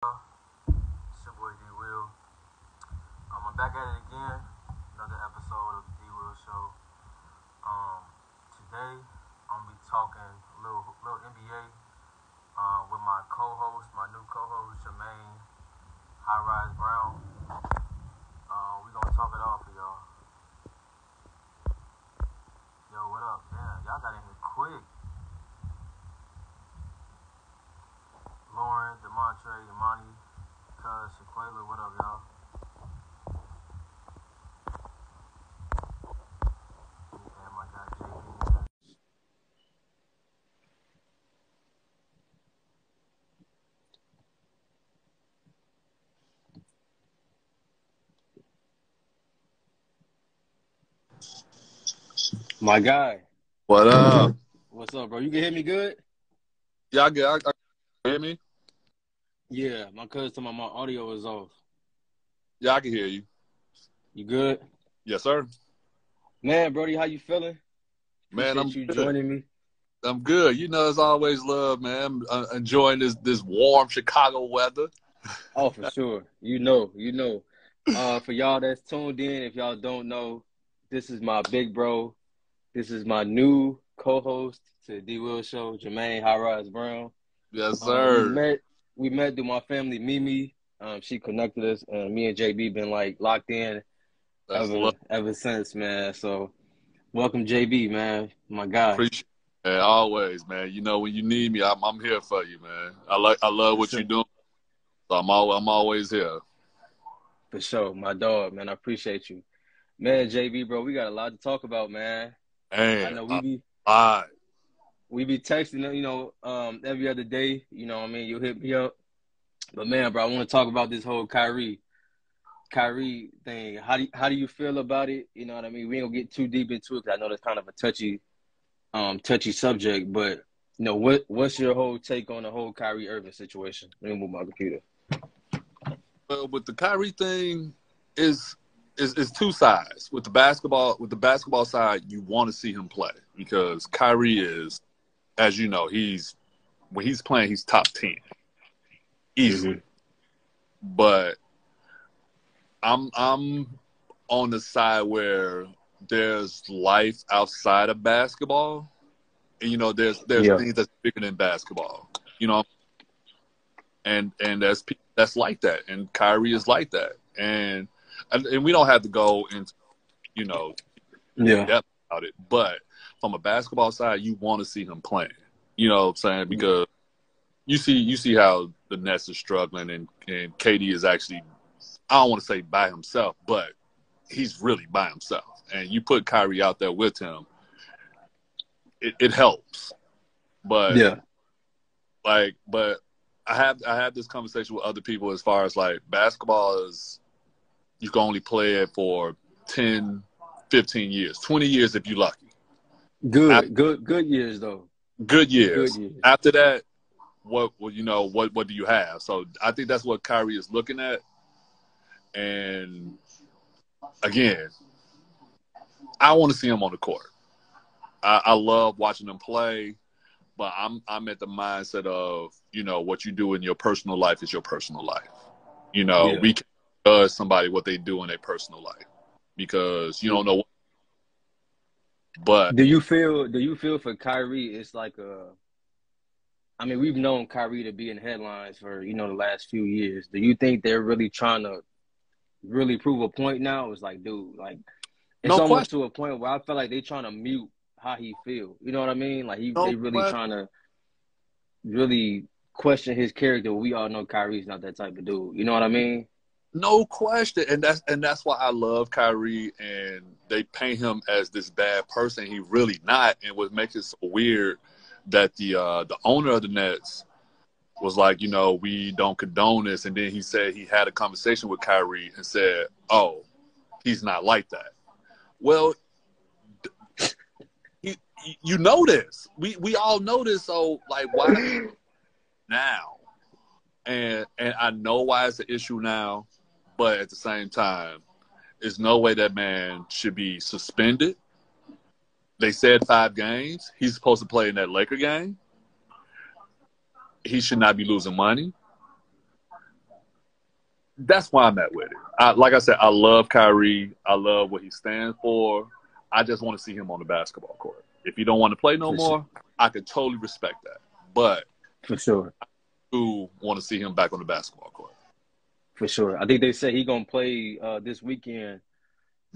It's your boy D Will. Um, I'm back at it again. Another episode of the D Will Show. Um, today I'm gonna be talking a little little NBA uh, with my co-host, my new co-host Jermaine Hi Rise Brown. Uh, we gonna talk it off for y'all. Yo, what up? Damn, y'all got in here quick. Lauren, Demontre, Imani, Cuz, Shaquela, what up, y'all? Damn, I got JB. My guy, What up? what's up, bro? You can hear me good? Y'all get? I, I, hear me? Yeah, my cousin told me my audio is off. Yeah, I can hear you. You good? Yes, sir. Man, Brody, how you feeling? Man, I'm you good. joining me. I'm good. You know, it's always love, man. I'm uh, enjoying this this warm Chicago weather. Oh, for sure. You know, you know. Uh, for y'all that's tuned in, if y'all don't know, this is my big bro. This is my new co-host to the D Will Show, Jermaine Hi Rise Brown. Yes, Um, sir. we met we met through my family, Mimi. Um, she connected us, and me and JB been like locked in That's ever love. ever since, man. So, welcome, JB, man, my guy. Appreciate it, man. Always, man. You know, when you need me, I'm I'm here for you, man. I like I love what you're doing. So I'm all I'm always here. For sure, my dog, man. I appreciate you, man. JB, bro, we got a lot to talk about, man. Hey, I know we be right. We be texting, you know, um, every other day. You know, what I mean, you hit me up, but man, bro, I want to talk about this whole Kyrie, Kyrie thing. How do you, how do you feel about it? You know what I mean? We ain't gonna get too deep into it because I know that's kind of a touchy, um, touchy subject. But you know, what what's your whole take on the whole Kyrie Irving situation? Let me move my computer. Well, with the Kyrie thing, is is is two sides. With the basketball, with the basketball side, you want to see him play because Kyrie is, as you know, he's when he's playing, he's top ten, easily. Mm-hmm. But I'm I'm on the side where there's life outside of basketball, and you know, there's there's Yeah. things that's bigger than basketball. You know, and and people that's like that, and Kyrie is like that, and and, and we don't have to go into you know Yeah, depth about it, but from a basketball side, you want to see him playing. You know what I'm saying? Mm-hmm. Because you see you see how the Nets are struggling, and and KD is actually I don't want to say by himself, but he's really by himself, and you put Kyrie out there with him, it, it helps. But yeah, like but i have i have this conversation with other people as far as like basketball is you can only play it for 10 15 years 20 years if you're lucky good, I- good, good years though. good years Good years. after that what well, you know what what do you have so i think that's what Kyrie is looking at and again i want to see him on the court I, I love watching him play but i'm i'm at the mindset of you know what you do in your personal life is your personal life you know Yeah. we can judge somebody what they do in their personal life because you don't know but Do you feel? Do you feel for Kyrie? It's like a. I mean, we've known Kyrie to be in headlines for you know the last few years. Do you think they're really trying to really prove a point now? It's like, dude, like it's No almost to a point where I feel like they're trying to mute how he feel. You know what I mean? Like he No they really question. trying to really question his character. We all know Kyrie's not that type of dude. You know what I mean? No question, and that's and that's why I love Kyrie, and they paint him as this bad person. He really not, and what makes it so weird that the uh, the owner of the Nets was like, you know, we don't condone this, and then he said he had a conversation with Kyrie and said, oh, he's not like that. Well, you you know this. We we all know this. So like, why now? And and I know why it's an issue now, but at the same time, there's no way that man should be suspended. They said five games. He's supposed to play in that Laker game. He should not be losing money. that's why I'm at with it. I, like I said, I love Kyrie. I love what he stands for. I just want to see him on the basketball court. If you don't want to play no For more, sure. I could totally respect that. But For sure. who want to see him back on the basketball court? For sure. I think they say he gonna play uh, this weekend.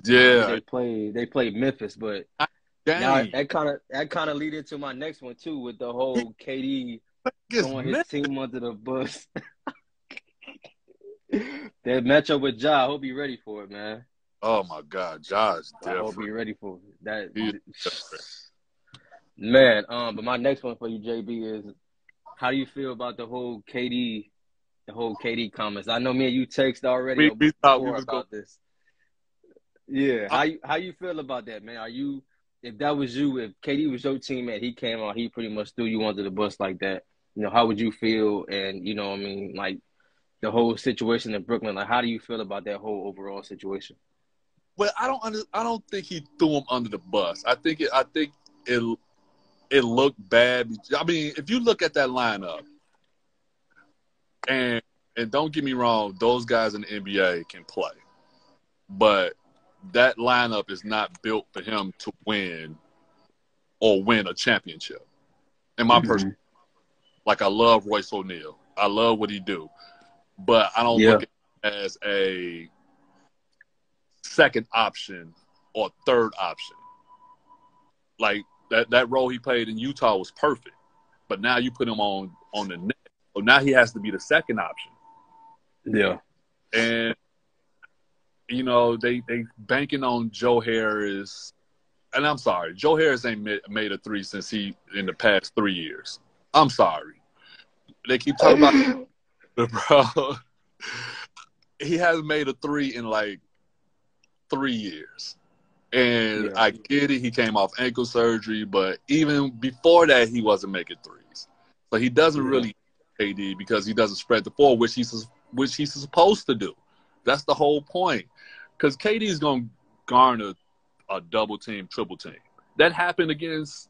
Yeah, They play they play Memphis, but now that kind of that kind of lead into my next one too with the whole KD throwing his team under the bus. that matchup with Ja, I hope you ready for it, man. Oh my God, Josh, I hope different. you're ready for it. That different. man. Um, but my next one for you, JB, is how do you feel about the whole KD, the whole KD comments? I know me and you text already We, we thought we was going. about this. Yeah, how you how you feel about that, man? Are you if that was you, if KD was your teammate, he came out, he pretty much threw you under the bus like that. You know, how would you feel? And you know, I mean, like the whole situation in Brooklyn. Like, how do you feel about that whole overall situation? Well, I don't. Under, I don't think he threw him under the bus. I think it. I think it. It looked bad. I mean, if you look at that lineup, and and don't get me wrong, those guys in the NBA can play, but that lineup is not built for him to win or win a championship. In my personal, mm-hmm. like I love Royce O'Neal. I love what he do, but I don't Yeah. look at it as a second option or third option. Like that that role he played in Utah was perfect, but now you put him on on the so now he has to be the second option. Yeah, And you know they they banking on Joe Harris, and I'm sorry, Joe Harris ain't made, a three since he in the past three years. I'm sorry. They keep talking about bro, he hasn't made a three in like three years. And Yeah. I get it, he came off ankle surgery, but even before that, he wasn't making threes. So he doesn't Yeah. really KD because he doesn't spread the floor, which he's which he's supposed to do. That's the whole point. Because KD is going to garner a double team, triple team. That happened against.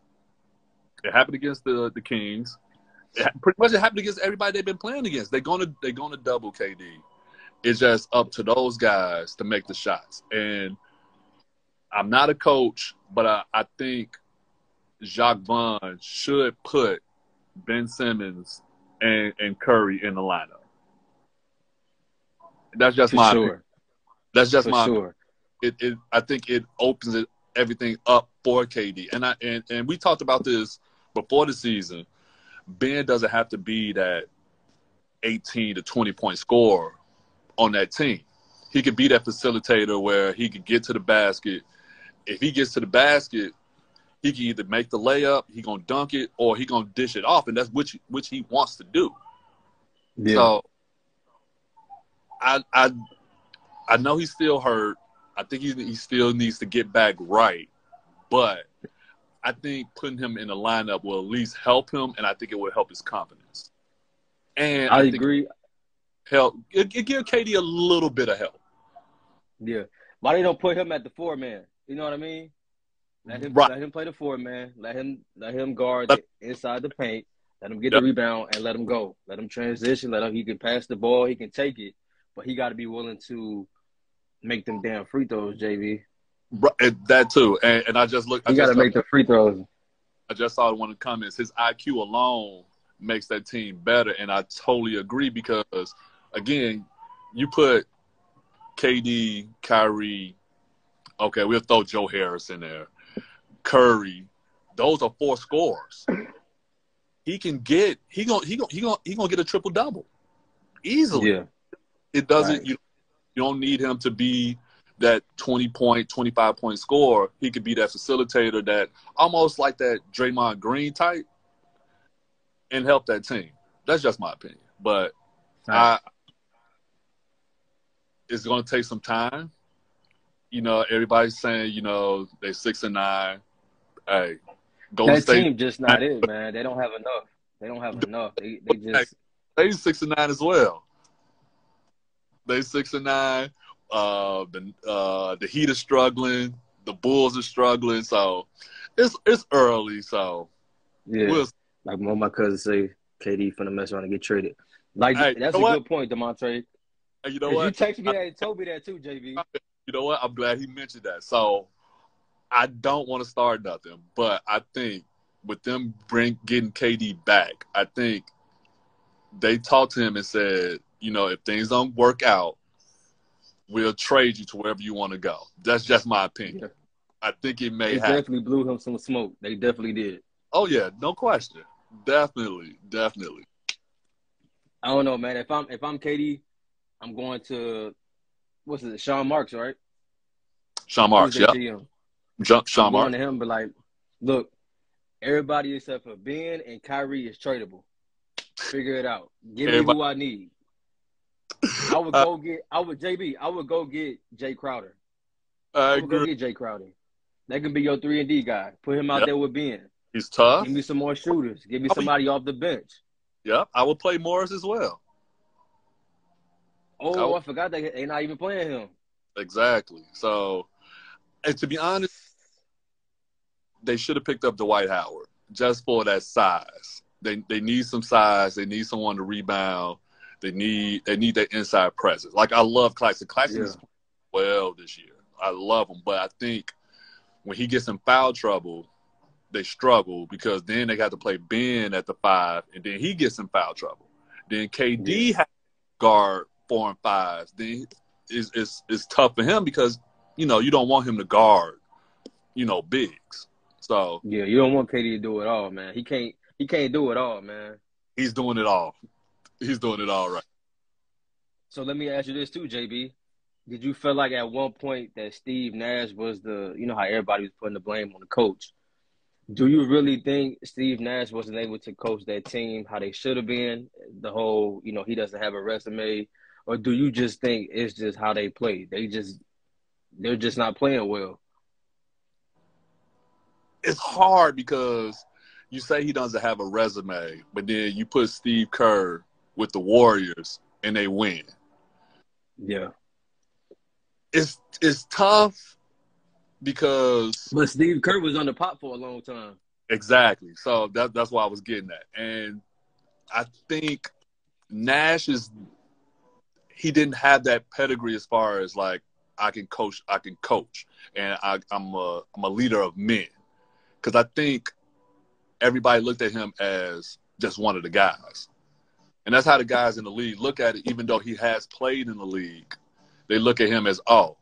It happened against the the Kings it, pretty much it happened against everybody they've been playing against. They're gonna they're gonna double KD. It's just up to those guys to make the shots. And I'm not a coach, but I, I think Jacques Vaughn should put Ben Simmons and, and Curry in the lineup. That's just for my sure, opinion. that's just for my sure. it, it I think it opens it everything up for KD. And I and, and we talked about this before the season. Ben doesn't have to be that 18 to 20 point scorer on that team. He could be that facilitator where he could get to the basket. If he gets to the basket, he can either make the layup, he gonna dunk it, or he gonna dish it off, and that's which which he wants to do. Yeah, So I I I know he's still hurt. I think he he still needs to get back right, but I think putting him in the lineup will at least help him, and I think it will help his confidence. And I, I, agree. help it, it give KD a little bit of help. Yeah, why they don't put him at the four man? You know what I mean? Let him Right. let him play the four man. Let him let him guard Let- inside the paint. Let him get Yep. the rebound and let him go. Let him transition. Let him he can pass the ball. He can take it, but he got to be willing to make them damn free throws. JV, Right, that too. And, and I just look. I he got to make the free throws. I just saw one of the comments. His IQ alone makes that team better, and I totally agree because, again, you put KD, Kyrie, okay, we'll throw Joe Harris in there, Curry. Those are four scores. He can get he gonna he gonna he gonna he gonna get a triple double easily. Yeah, It doesn't Right. you you don't need him to be that 20 point, 25 point scorer. He could be that facilitator that almost like that Draymond Green type and help that team. That's just my opinion. But I it's gonna take some time. You know, everybody's saying, you know, they six and nine. Hey, Golden that State team just not it, man. They don't have enough. They don't have enough. They they just they six and nine as well. They six and nine. Uh, the uh, the Heat is struggling. The Bulls are struggling. So it's it's early. So yeah. we'll Like one of my cousins say, KD finna mess around and get traded. Like Hey, that's a know good point, Demontre. And you know what? You texted me that and told me that too, JB. You know what? I'm glad he mentioned that. So I don't want to start nothing, but I think with them bring getting KD back, I think they talked to him and said, you know, if things don't work out, we'll trade you to wherever you want to go. That's just my opinion. Yeah. I think it may happen. definitely blew him some smoke. They definitely did. Oh yeah, no question. Definitely, definitely. I don't know, man. If I'm if I'm KD, I'm going to what's it, Sean Marks, right? Sean Marks, yeah. GM? Jump Sean going to him, but like, look, everybody except for Ben and Kyrie is tradable. Figure it out. Give me who I need. I would Uh, go get. I would JB. I would go get Jay Crowder. I I would go get Jay Crowder. That can be your three and D guy. Put him out Yep. there with Ben. He's tough. Give me some more shooters. Give me somebody off the bench. Yep. I would play Morris as well. I Oh, would- I forgot they they not even playing him. Exactly. So, and to be honest, they should have picked up Dwight Howard just for that size. They they need some size. They need someone to rebound. They need they need that inside presence. Like I love Claxton. Claxton Yeah. is well this year. I love him, but I think when he gets in foul trouble, they struggle because then they got to play Ben at the five, and then he gets in foul trouble. Then KD has to guard four and fives. Then is is is tough for him because you know you don't want him to guard, you know, bigs. So Yeah, you don't want KD to do it all, man. He can't. He can't do it all, man. he's doing it all. He's doing it all right. So let me ask you this too, JB. Did you feel like at one point that Steve Nash was the, you know, how everybody was putting the blame on the coach? Do you really think Steve Nash wasn't able to coach that team how they should have been? The whole, you know, he doesn't have a resume, or do you just think it's just how they play? They just, they're just not playing well. It's hard because you say he doesn't have a resume, but then you put Steve Kerr with the Warriors and they win. Yeah, It's it's tough because but Steve Kerr was on the pot for a long time. Exactly. So that, that's why I was getting at. And I think Nash is he didn't have that pedigree as far as like I can coach, I can coach, and I, I'm a I'm a leader of men. Because I think everybody looked at him as just one of the guys, and that's how the guys in the league look at it. Even though he has played in the league, they look at him as oh,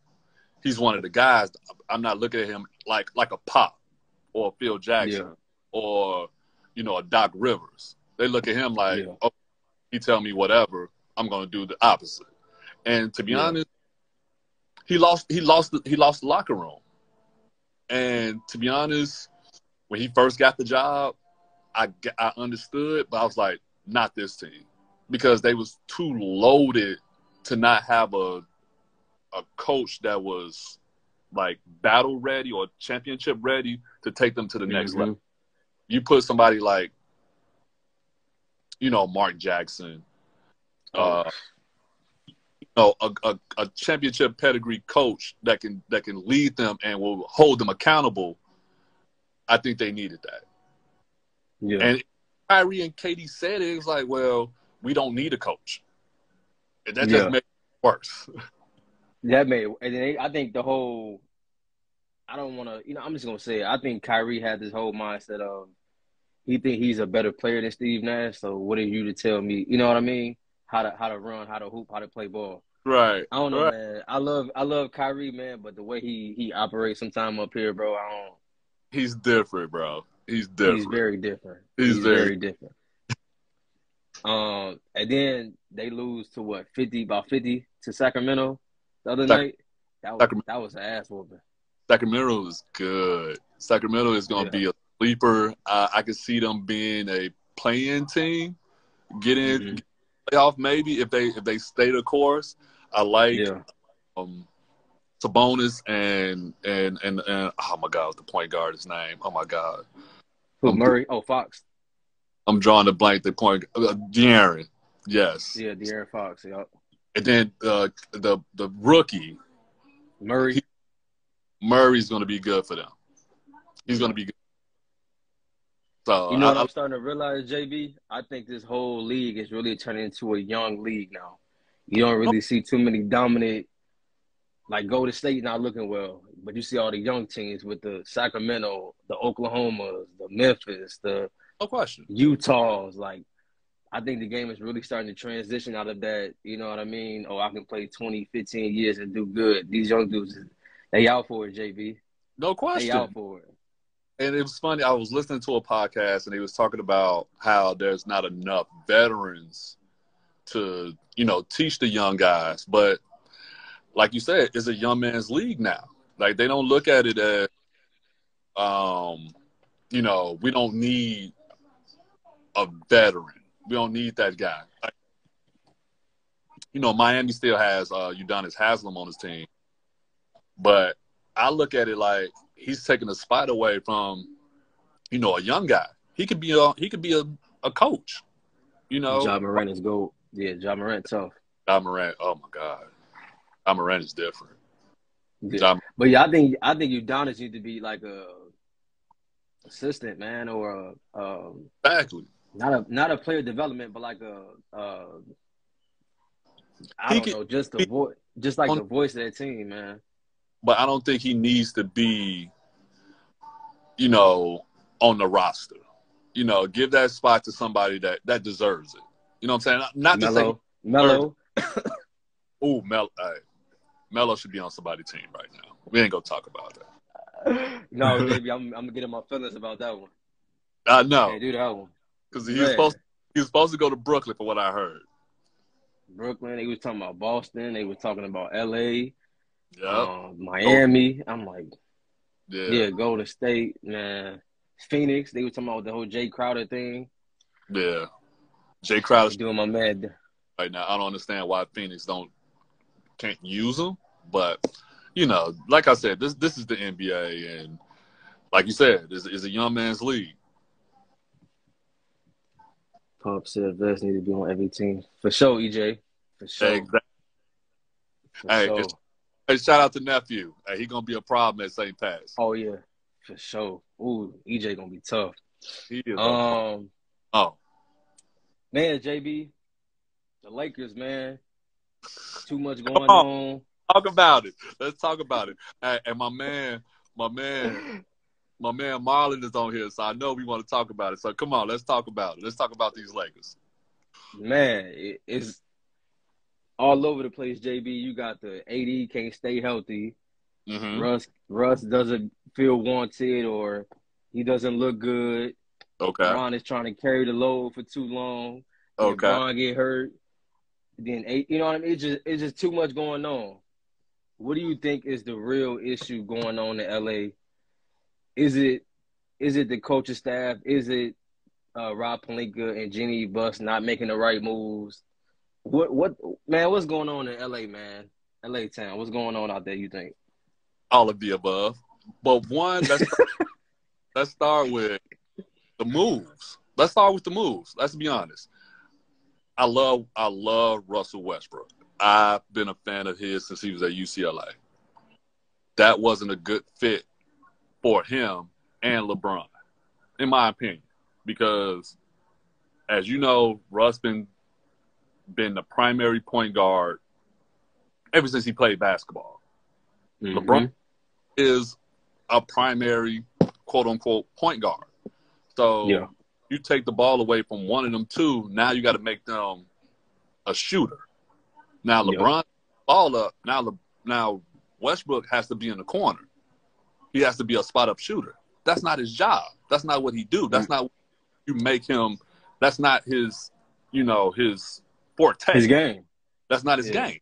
he's one of the guys. I'm not looking at him like like a pop or a Phil Jackson Yeah, or you know a Doc Rivers. They look at him like, Yeah. oh, he tell me whatever, I'm going to do the opposite. And to be Yeah. honest, he lost. He lost. The, he lost the locker room. And to be honest, when he first got the job, I I understood, but I was like, not this team, because they was too loaded to not have a a coach that was like battle ready or championship ready to take them to the next Mhm. level. You put somebody like, you know, Mark Jackson, uh, you know, a, a, a championship pedigree coach that can that can lead them and will hold them accountable. I think they needed that. yeah. And Kyrie and KD said it, it was like, well, we don't need a coach. And that Yeah. just made it worse. That made, and I think the whole, I don't want to, you know, I'm just gonna say, it. I think Kyrie had this whole mindset of, he think he's a better player than Steve Nash. So what are you to tell me? You know what I mean? How to how to run, how to hoop, how to play ball. Right. I don't know, Right. man. I love I love Kyrie, man, but the way he he operates sometime up here, bro, I don't. He's different, bro. He's different. He's very different. He's He's, very- very, different. Um, and then they lose to what fifty, about fifty to Sacramento the other Sac- night. That was Sacramento. that was an ass whooping. Sacramento is good. Sacramento is going to Yeah. be a sleeper. Uh, I can see them being a playing team, getting Mhm. Playoff maybe if they if they stay the course. I like Yeah, um, Sabonis and and and and oh my god, the point guard his name. Oh my god, who Um, Murray? Oh, Fox. I'm drawing the blank. The point, uh, De'Aaron. Yes, Yeah, De'Aaron Fox. Yeah, and then uh, the the rookie Murray. Murray's going to be good for them. He's going to be good. So You know what I- I'm starting to realize, JB? I think this whole league is really turning into a young league now. You don't really see too many dominant, like Golden State not looking well, but you see all the young teams with the Sacramento, the Oklahomas, the Memphis, the No question. Utahs. Like, I think the game is really starting to transition out of that. You know what I mean? Oh, I can play 20, 15 years and do good. These young dudes, they out for it, JB. No question. They out for it. And it was funny. I was listening to a podcast, and he was talking about how there's not enough veterans to, you know, teach the young guys. But like you said, it's a young man's league now. Like they don't look at it as, um, you know, we don't need a veteran. We don't need that guy. Like, you know, Miami still has uh, Udonis Haslem on his team, but I look at it like he's taking a spot away from, you know, a young guy. He could be a he could be a, a coach. You know, Ja Morant is gold. Yeah, Ja Morant tough. Ja Morant. Oh my God, Ja Morant is different. Yeah. John, But yeah, I think I think Udonis need to be like a assistant man or a um, exactly. not a not a player development, but like a uh, He don't could- know, just the he- voice, just like on- the voice of that team, man. But I don't think he needs to be, you know, on the roster. You know, give that spot to somebody that that deserves it. You know what I'm saying? Not to say, Melo, Melo. oh, Mel, hey, Melo should be on somebody's team right now. We ain't gonna talk about that. no, baby, I'm I'm gonna get in my feelings about that one. I know do that one. because he was supposed he was supposed to go to Brooklyn for what I heard. Brooklyn, they was talking about Boston, they were talking about L.A., Yeah, um, Miami. I'm like, yeah, yeah, Golden State, man. Phoenix, they were talking about the whole Jay Crowder thing. yeah. Jay Crowder Doing my man. right now. I don't understand why Phoenix don't can't use him, but you know, like I said, this this is the NBA, and like you said, it's, it's a young man's league. Pop said vets need to be on every team. For sure, EJ. For sure. Exactly. For Hey, sure. it's- Hey, shout out to nephew. Hey, he gonna be a problem at St. Pat's. Oh yeah. For sure. Ooh, EJ gonna be tough. He is. Um oh, man, JB, the Lakers, man. Too much going on. on. talk about it. Let's talk about it. Hey, and my man, my man, my man Marlon is on here, so I know we want to talk about it. So come on, let's talk about it. Let's talk about these Lakers. Man, it, it's all over the place, JB. You got the AD can't stay healthy. Mm-hmm. Russ Russ doesn't feel wanted or he doesn't look good. Okay. Ron is trying to carry the load for too long. Okay. LeBron get hurt. Then eight, you know what I mean? It's just it's just too much going on. What do you think is the real issue going on in LA? Is it is it the coaching staff? Is it uh, Rob Pelinka and Jeanie Buss not making the right moves? What what man? What's going on in LA, man? LA town. What's going on out there? You think? All of the above. But one, let's let's start with the moves. Let's start with the moves. Let's be honest. I love I love Russell Westbrook. I've been a fan of his since he was at UCLA. That wasn't a good fit for him and LeBron, in my opinion, because as you know, Russ been been the primary point guard ever since he played basketball. Mm-hmm. LeBron is a primary quote unquote point guard. So Yeah. you take the ball away from one of them two, now you got to make them a shooter. Now Yeah. LeBron ball up. Now Le, now Westbrook has to be in the corner. He has to be a spot up shooter. That's not his job. That's not what he do. That's mm. not you make him. That's not his. You know his forte. His game. That's not his Yeah. game.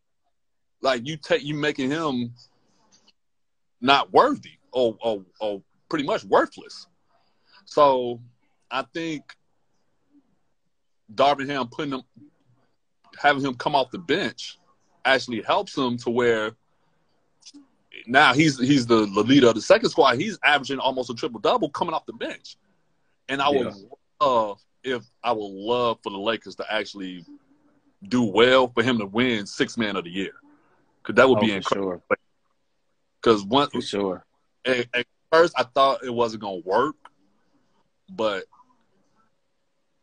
Like you take you making him not worthy or, or or pretty much worthless. So I think Darvin Ham putting him having him come off the bench actually helps him to where now he's he's the, the leader of the second squad. He's averaging almost a triple double coming off the bench. And I would love if I would love for the Lakers to actually do well for him to win six man of the year. Cause that would Oh, be incredible. sure. Because once For sure. at, at first I thought it wasn't gonna work, but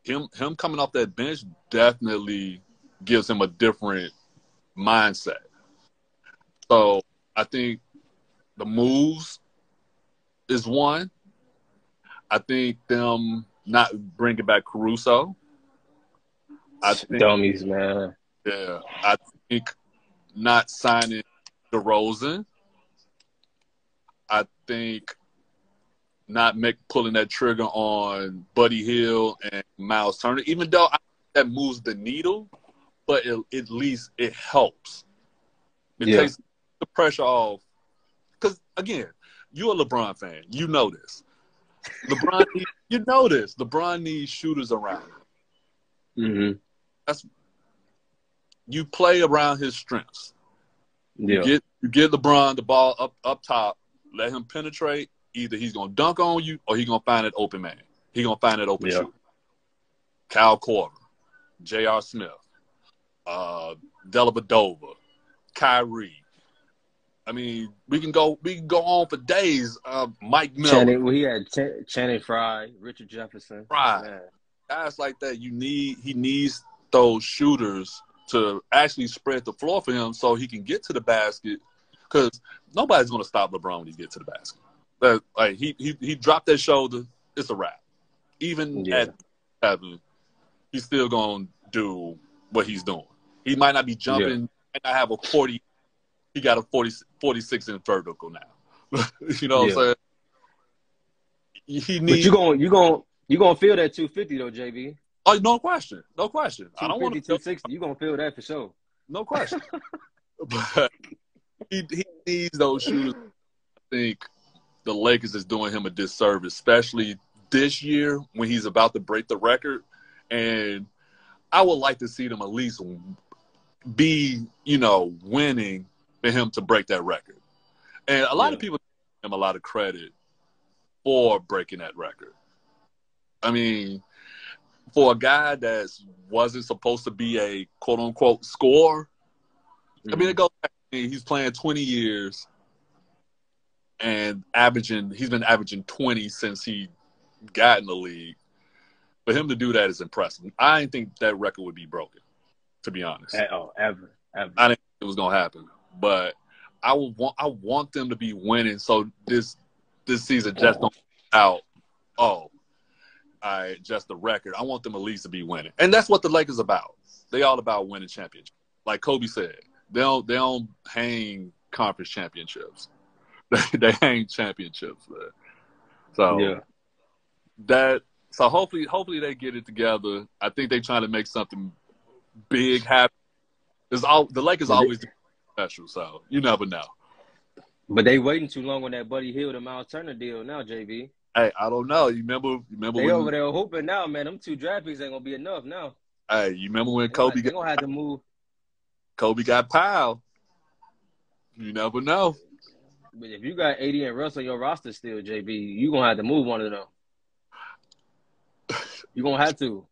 him him coming off that bench definitely gives him a different mindset. So I think the moves is one. I think them not bringing back Caruso. I think, Dummies, man. Yeah, I think not signing DeRozan. I think not make pulling that trigger on Buddy Hield and Miles Turner, even though I, that moves the needle, but it, at least it helps. It yeah. takes the pressure off. Because again, you're a LeBron fan. You know this. LeBron, you know this. LeBron needs shooters around. Mm-hmm. That's you play around his strengths. Yeah. You get you get LeBron the ball up up top, let him penetrate. Either he's gonna dunk on you or he's gonna find an open man. He's gonna find that open yeah. shooter. Kyle Korver, J.R. Smith, uh, Dellavedova, Kyrie. I mean, we can go we can go on for days. Uh, Mike Miller. Channing, well, he had Ch- Channing Frye, Richard Jefferson. Right. Guys like that, you need he needs those shooters to actually spread the floor for him so he can get to the basket. Because nobody's going to stop LeBron when he gets to the basket. But, like he, he he dropped that shoulder, it's a wrap. Even yeah. at seven, he's still going to do what he's doing. He might not be jumping, yeah. might not have a forty. He got a 40, 46 in vertical now. you know what yeah. I'm saying? He needs. But you going you going you gonna feel that two fifty though, JB? Oh, no question, no question. I don't want to 260. You gonna feel that for sure? No question. but he he needs those shoes. I think the Lakers is doing him a disservice, especially this year when he's about to break the record. And I would like to see them at least be, you know, winning for him to break that record. And a lot yeah. of people give him a lot of credit for breaking that record. I mean, for a guy that wasn't supposed to be a quote unquote scorer, mm-hmm. I mean, it mm-hmm. goes. Back, he's playing 20 years and averaging. He's been averaging 20 since he got in the league. For him to do that is impressive. I didn't think that record would be broken, to be honest. Oh, ever, ever. I didn't think it was gonna happen, but I would want. I want them to be winning, so this this season just don't out. Oh, I just the record. I want them at least to be winning, and that's what the Lakers about. They all about winning championships. Like Kobe said, they don't they don't hang conference championships. They, they hang championships. Man. So yeah, that so hopefully hopefully they get it together. I think they're trying to make something big happen. It's all the Lakers always special, so you never know. But they waiting too long on that Buddy Hield and Miles Turner deal now, JB. Hey, I don't know. You remember? You remember? They over there hooping now, man. Them two draft picks ain't gonna be enough now. Hey, you remember when Kobe? They gonna, got, have to move. Kobe got piled. You never know. But if you got AD and Russ on your roster still, JB, you gonna have to move one of them. You gonna have to.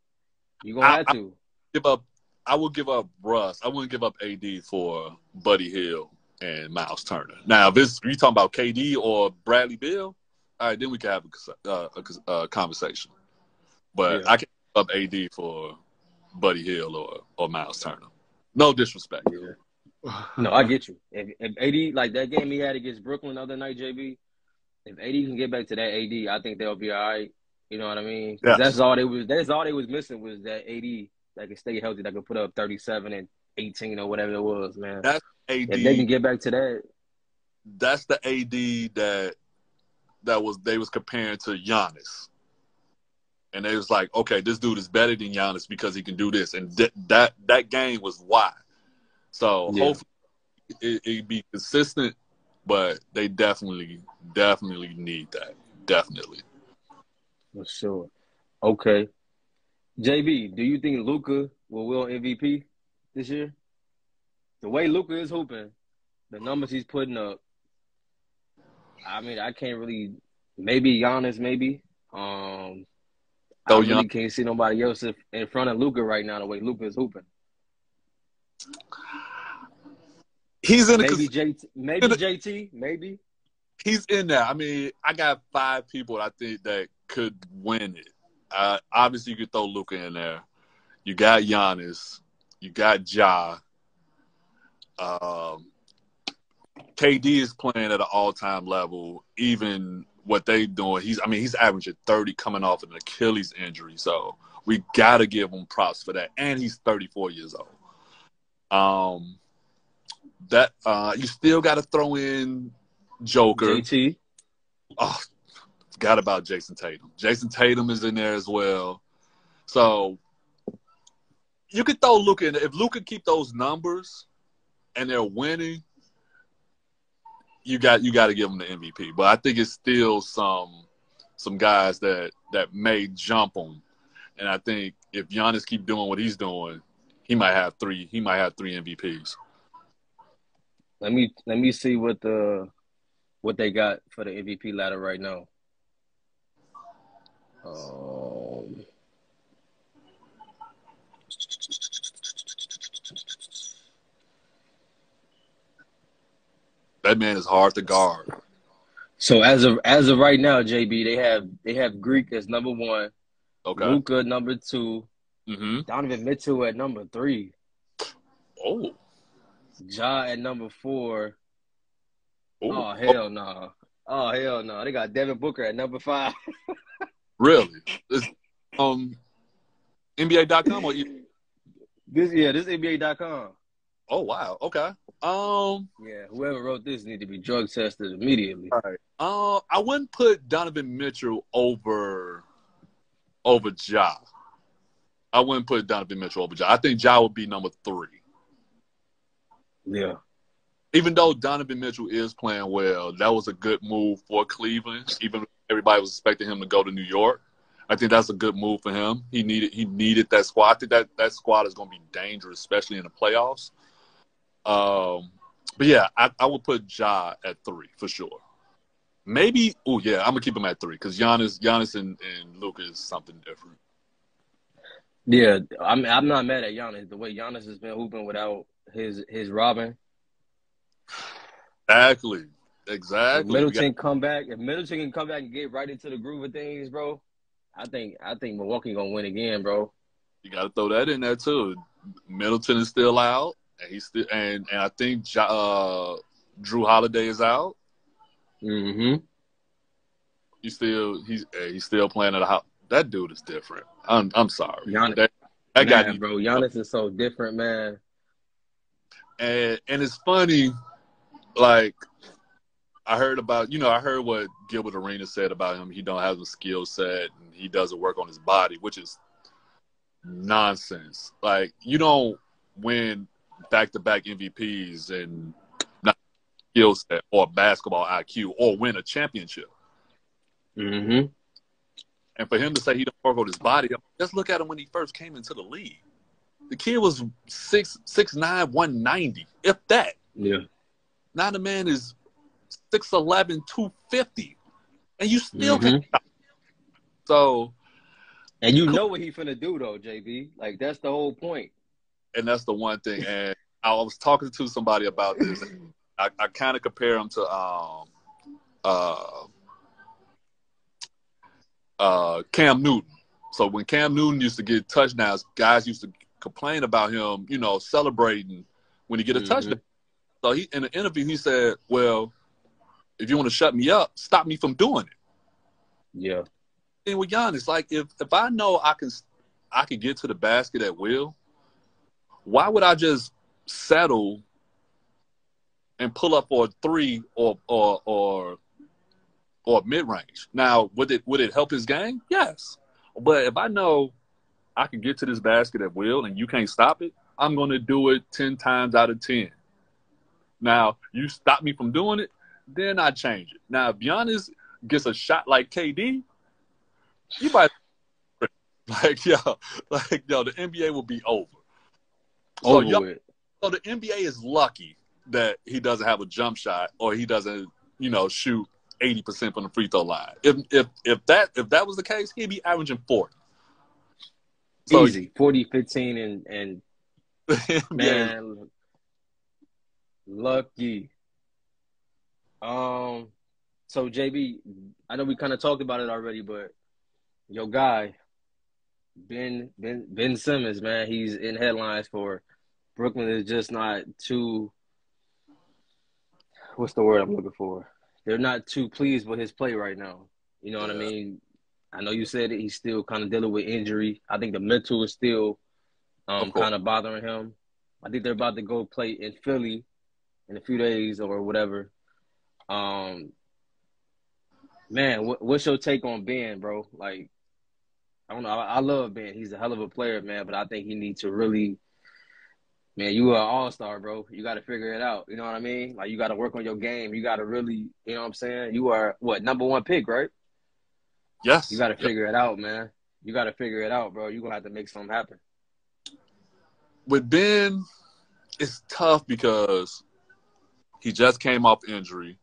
You gonna I, have to. I give up. I will give up Russ. I wouldn't give up AD for Buddy Hield and Miles Turner. Now, if it's you talking about KD or Bradley Beal, all right, then we can have a, uh, a, a conversation. But yeah. I can up AD for Buddy Hield or, or Miles Turner. No disrespect. Yeah. no, I get you. If, if AD like that game he had against Brooklyn the other night, JB, if AD can get back to that AD, I think they'll be all right. You know what I mean? Yes. That's all they was. That's all they was missing was that AD that could stay healthy, that could put up thirty seven and eighteen or whatever it was, man. That's AD. If they can get back to that, that's the AD that that was they was comparing to Giannis. And they was like, okay, this dude is better than Giannis because he can do this, and th- that that game was why. So yeah. hopefully it, it be consistent, but they definitely definitely need that. Definitely. For sure. Okay. JB, do you think Luka will win MVP this year? The way Luka is hooping, the numbers he's putting up, I mean, I can't really. Maybe Giannis, maybe. Um, oh, I really can't see nobody else in front of Luka right now. The way Luka is hooping. He's in maybe JT, maybe JT, maybe. He's in there. I mean, I got five people I think that could win it. Uh, obviously, you could throw Luka in there. You got Giannis. You got Ja. Um, KD is playing at an all time level. Even what they doing, he's I mean he's averaging thirty coming off an Achilles injury. So we gotta give him props for that. And he's thirty four years old. Um, that uh, you still got to throw in Joker. JT. Oh, forgot about Jayson Tatum. Jayson Tatum is in there as well. So you could throw Luka in. If Luka keep those numbers and they're winning, you got you got to give him the MVP. But I think it's still some some guys that that may jump him. And I think if Giannis keep doing what he's doing, he might have three. He might have three MVPs. Let me let me see what the what they got for the MVP ladder right now. Um, that man is hard to guard. So as of as of right now, JB, they have they have Greek as number one, Okay. Luka number two, Mm-hmm. Donovan Mitchell at number three, Oh. Ja at number four. Oh. Oh hell no! Oh hell no! They got Devin Booker at number five. Really? It's, um, NBA.com or? This yeah, this is NBA.com. Oh wow. Okay. Um. Yeah, whoever wrote this need to be drug tested immediately. All right. Uh, I wouldn't put Donovan Mitchell over over Ja. I wouldn't put Donovan Mitchell over Ja. I think Ja would be number three. Yeah, Even though Donovan Mitchell is playing well, that was a good move for Cleveland. Even everybody was expecting him to go to New York. I think that's a good move for him. He needed he needed that squad. I think that that squad is going to be dangerous, especially in the playoffs. Um, but yeah, I, I would put Ja at three for sure. Maybe. Oh yeah, I'm gonna keep him at three because Giannis, Giannis and, and Luka is something different. yeah. I'm I'm not mad at Giannis. The way Giannis has been hooping without his his Robin. Exactly. If Exactly. Middleton come back. If Middleton can come back and get right into the groove of things, bro, I think I think Milwaukee gonna win again, bro. You got to throw that in there too. Middleton is still out, and he's still and and I think uh, Jrue Holiday is out. Mm-hmm. He's still he's he's still playing at a house. That dude is different. I'm I'm sorry. Giannis- that that guy man, bro. Giannis is so different, man. and and it's funny, like I heard about you know I heard what Gilbert Arenas said about him. He don't have the skill set and he doesn't work on his body, which is nonsense. Like you don't win back to back MVPs and not skill set or basketball IQ or win a championship. Mm-hmm. And for him to say he don't work on his body, just look at him when he first came into the league. The kid was six six nine, one ninety, if that. Yeah. Now the man is 6'11", 250. And you still Mhm. can So And you know what he finna do though, JB. Like that's the whole point. And that's the one thing. And I was talking to somebody about this. I, I kind of compare him to um uh uh Cam Newton. So when Cam Newton used to get touchdowns, guys used to complain about him, you know, celebrating when he get a Mhm. touchdown. So he in an interview he said, "Well, if you want to shut me up, stop me from doing it." Yeah. And with Giannis, like if if I know I can I can get to the basket at will, why would I just settle and pull up for a three or or or or mid range? Now, would it would it help his game? Yes, but if I know I can get to this basket at will and you can't stop it, I'm going to do it ten times out of ten. Now, you stop me from doing it, then I change it. Now, if Giannis gets a shot like KD, you might like yo, like yo, the NBA will be over. So, so the NBA is lucky that he doesn't have a jump shot or he doesn't, you know, shoot eighty percent from the free throw line. If if if that if that was the case, he'd be averaging forty. So Easy. 40, 15, and and man lucky. Um so JB, I know we kind of talked about it already, but your guy, Ben Ben Ben Simmons, man, he's in headlines for Brooklyn is just not too what's the word I'm looking for? They're not too pleased with his play right now. You know what Yeah. I mean? I know you said it. He's still kind of dealing with injury. I think the mental is still um, kind of bothering him. I think they're about to go play in Philly in a few days or whatever. Um, man, what, what's your take on Ben, bro? Like, I don't know. I, I love Ben. He's a hell of a player, man. But I think he needs to really, man. You are an all star, bro. You got to figure it out. You know what I mean? Like, you got to work on your game. You got to really, you know what I'm saying? You are what number one pick, right? Yes. You got to Yep. figure it out, man. You got to figure it out, bro. You're gonna have to make something happen. with Ben, it's tough because he just came off injury,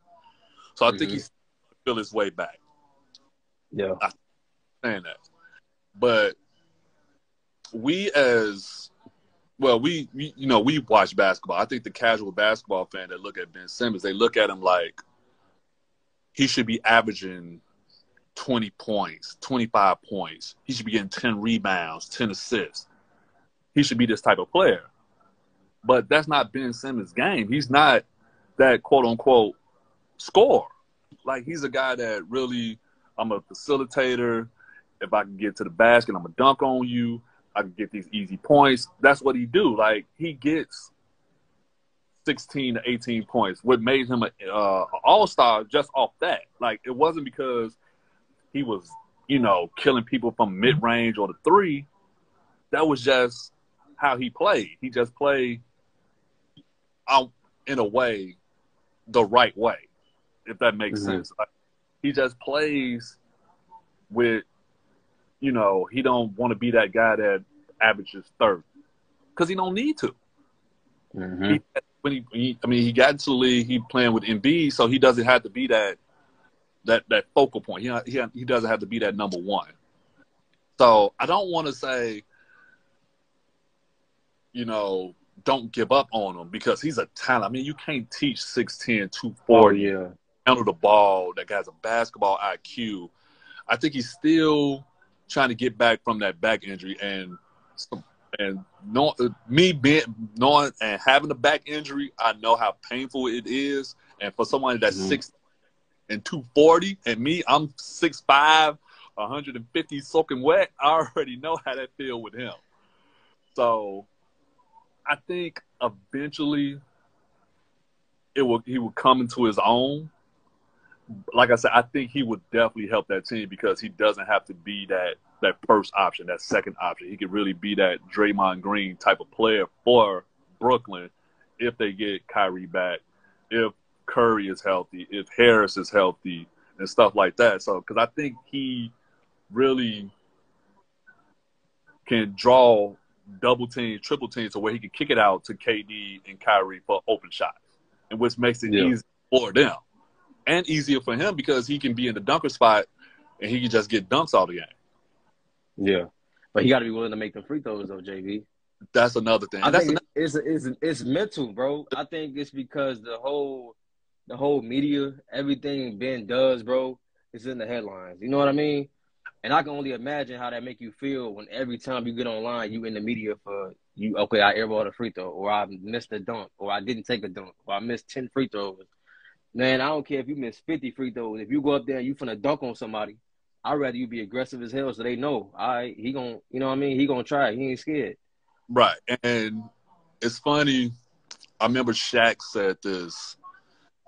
so I think Mhm. he's feel his way back. Yeah. I'm Saying that, but we as well, we, we you know we watch basketball. I think the casual basketball fan that look at Ben Simmons, they look at him like he should be averaging. 20 points, 25 points. He should be getting 10 rebounds, 10 assists. He should be this type of player. But that's not Ben Simmons' game. He's not that quote unquote score. Like he's a guy that really, I'm a facilitator. If I can get to the basket, I'm gonna dunk on you. I can get these easy points. That's what he do. Like he gets 16 to 18 points. What made him an uh, all star just off that. Like it wasn't because he was, you know, killing people from mid range or the three. That was just how he played. He just played out in a way, the right way, if that makes Mhm. sense. Like, he just plays with, you know, he don't want to be that guy that averages third because he don't need to. Mm-hmm. He, when he, he, I mean, he got into the league. He playing with Embiid, so he doesn't have to be that that that focal point. He he he doesn't have to be that number one. So I don't want to say, you know, don't give up on him because he's a talent. I mean, you can't teach 6'10", 240, Oh yeah. handle the ball, that guy's a basketball IQ. I think he's still trying to get back from that back injury and and know, me being knowing and having a back injury, I know how painful it is. And for someone that's Mhm. six and two forty, and me, I'm six five, 150 soaking wet. I already know how that feel with him. So I think eventually it will he will come into his own. Like I said, I think he would definitely help that team because he doesn't have to be that that first option, that second option. He could really be that Draymond Green type of player for Brooklyn if they get Kyrie back, if Curry is healthy, if Harris is healthy, and stuff like that. So, because I think he really can draw double teams, triple teams, to where he can kick it out to KD and Kyrie for open shots, and which makes it Yeah. easy for them and easier for him because he can be in the dunker spot and he can just get dunks all the game. Yeah. But he got to be willing to make the free throws though, JV. That's another thing. I That's think it's, it's it's mental, bro. I think it's because the whole the whole media, everything Ben does, bro, is in the headlines. You know what I mean? And I can only imagine how that make you feel when every time you get online, you in the media for you. Okay, I airballed a free throw, or I missed a dunk, or I didn't take a dunk, or I missed ten free throws. Man, I don't care if you miss fifty free throws. If you go up there and you finna dunk on somebody, I'd rather you be aggressive as hell so they know. All right, he gon' you know what I mean? He gonna try. He ain't scared. Right. And it's funny. I remember Shaq said this.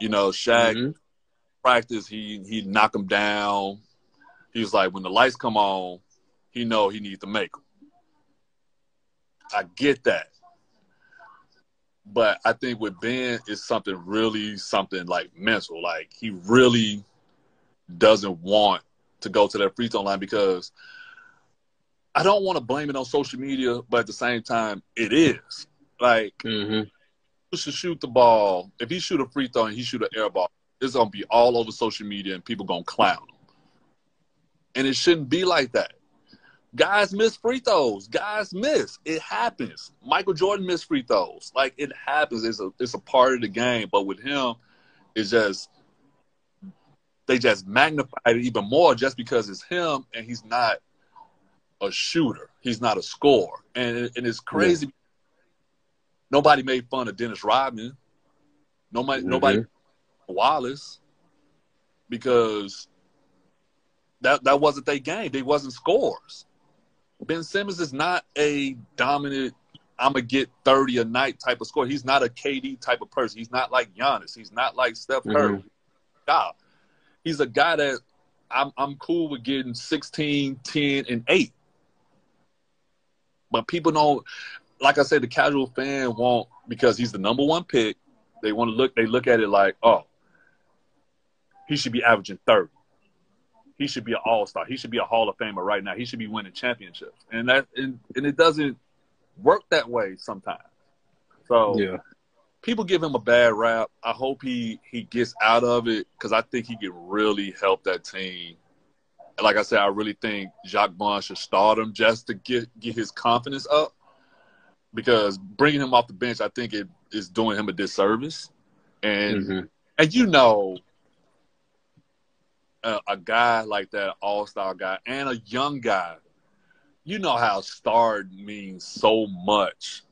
You know, Shaq Mhm. practice, he he'd knock him down. He was like, when the lights come on, he know he needs to make them. I get that. But I think with Ben is something really something like mental. Like he really doesn't want to go to that free throw line because I don't want to blame it on social media, but at the same time, it is. Like Mhm. he should shoot the ball. If he shoot a free throw and he shoot an air ball, it's gonna be all over social media and people gonna clown him. And it shouldn't be like that. Guys miss free throws. Guys miss. It happens. Michael Jordan missed free throws. Like it happens. It's a it's a part of the game. But with him, it's just they just magnified it even more just because it's him and he's not a shooter. He's not a scorer. And and it's crazy. Nobody made fun of Dennis Rodman. Nobody Mhm. nobody Wallace because that that wasn't their game. They wasn't scores. Ben Simmons is not a dominant. I'm gonna get 30 a night type of score. He's not a KD type of person. He's not like Giannis. He's not like Steph Curry. Mhm. Nah. He's a guy that I'm I'm cool with getting 16, 10, and 8. But people don't like I said, the casual fan won't because he's the number one pick. They want to look they look at it like, oh, he should be averaging 30. He should be an all-star. He should be a Hall of Famer right now. He should be winning championships. And that and, and it doesn't work that way sometimes. So Yeah. people give him a bad rap. I hope he he gets out of it because I think he can really help that team. Like I said, I really think Jacque Vaughn should start him just to get get his confidence up. Because bringing him off the bench, I think it is doing him a disservice. And Mhm. and you know, a, a guy like that, all star guy, and a young guy, you know how star means so much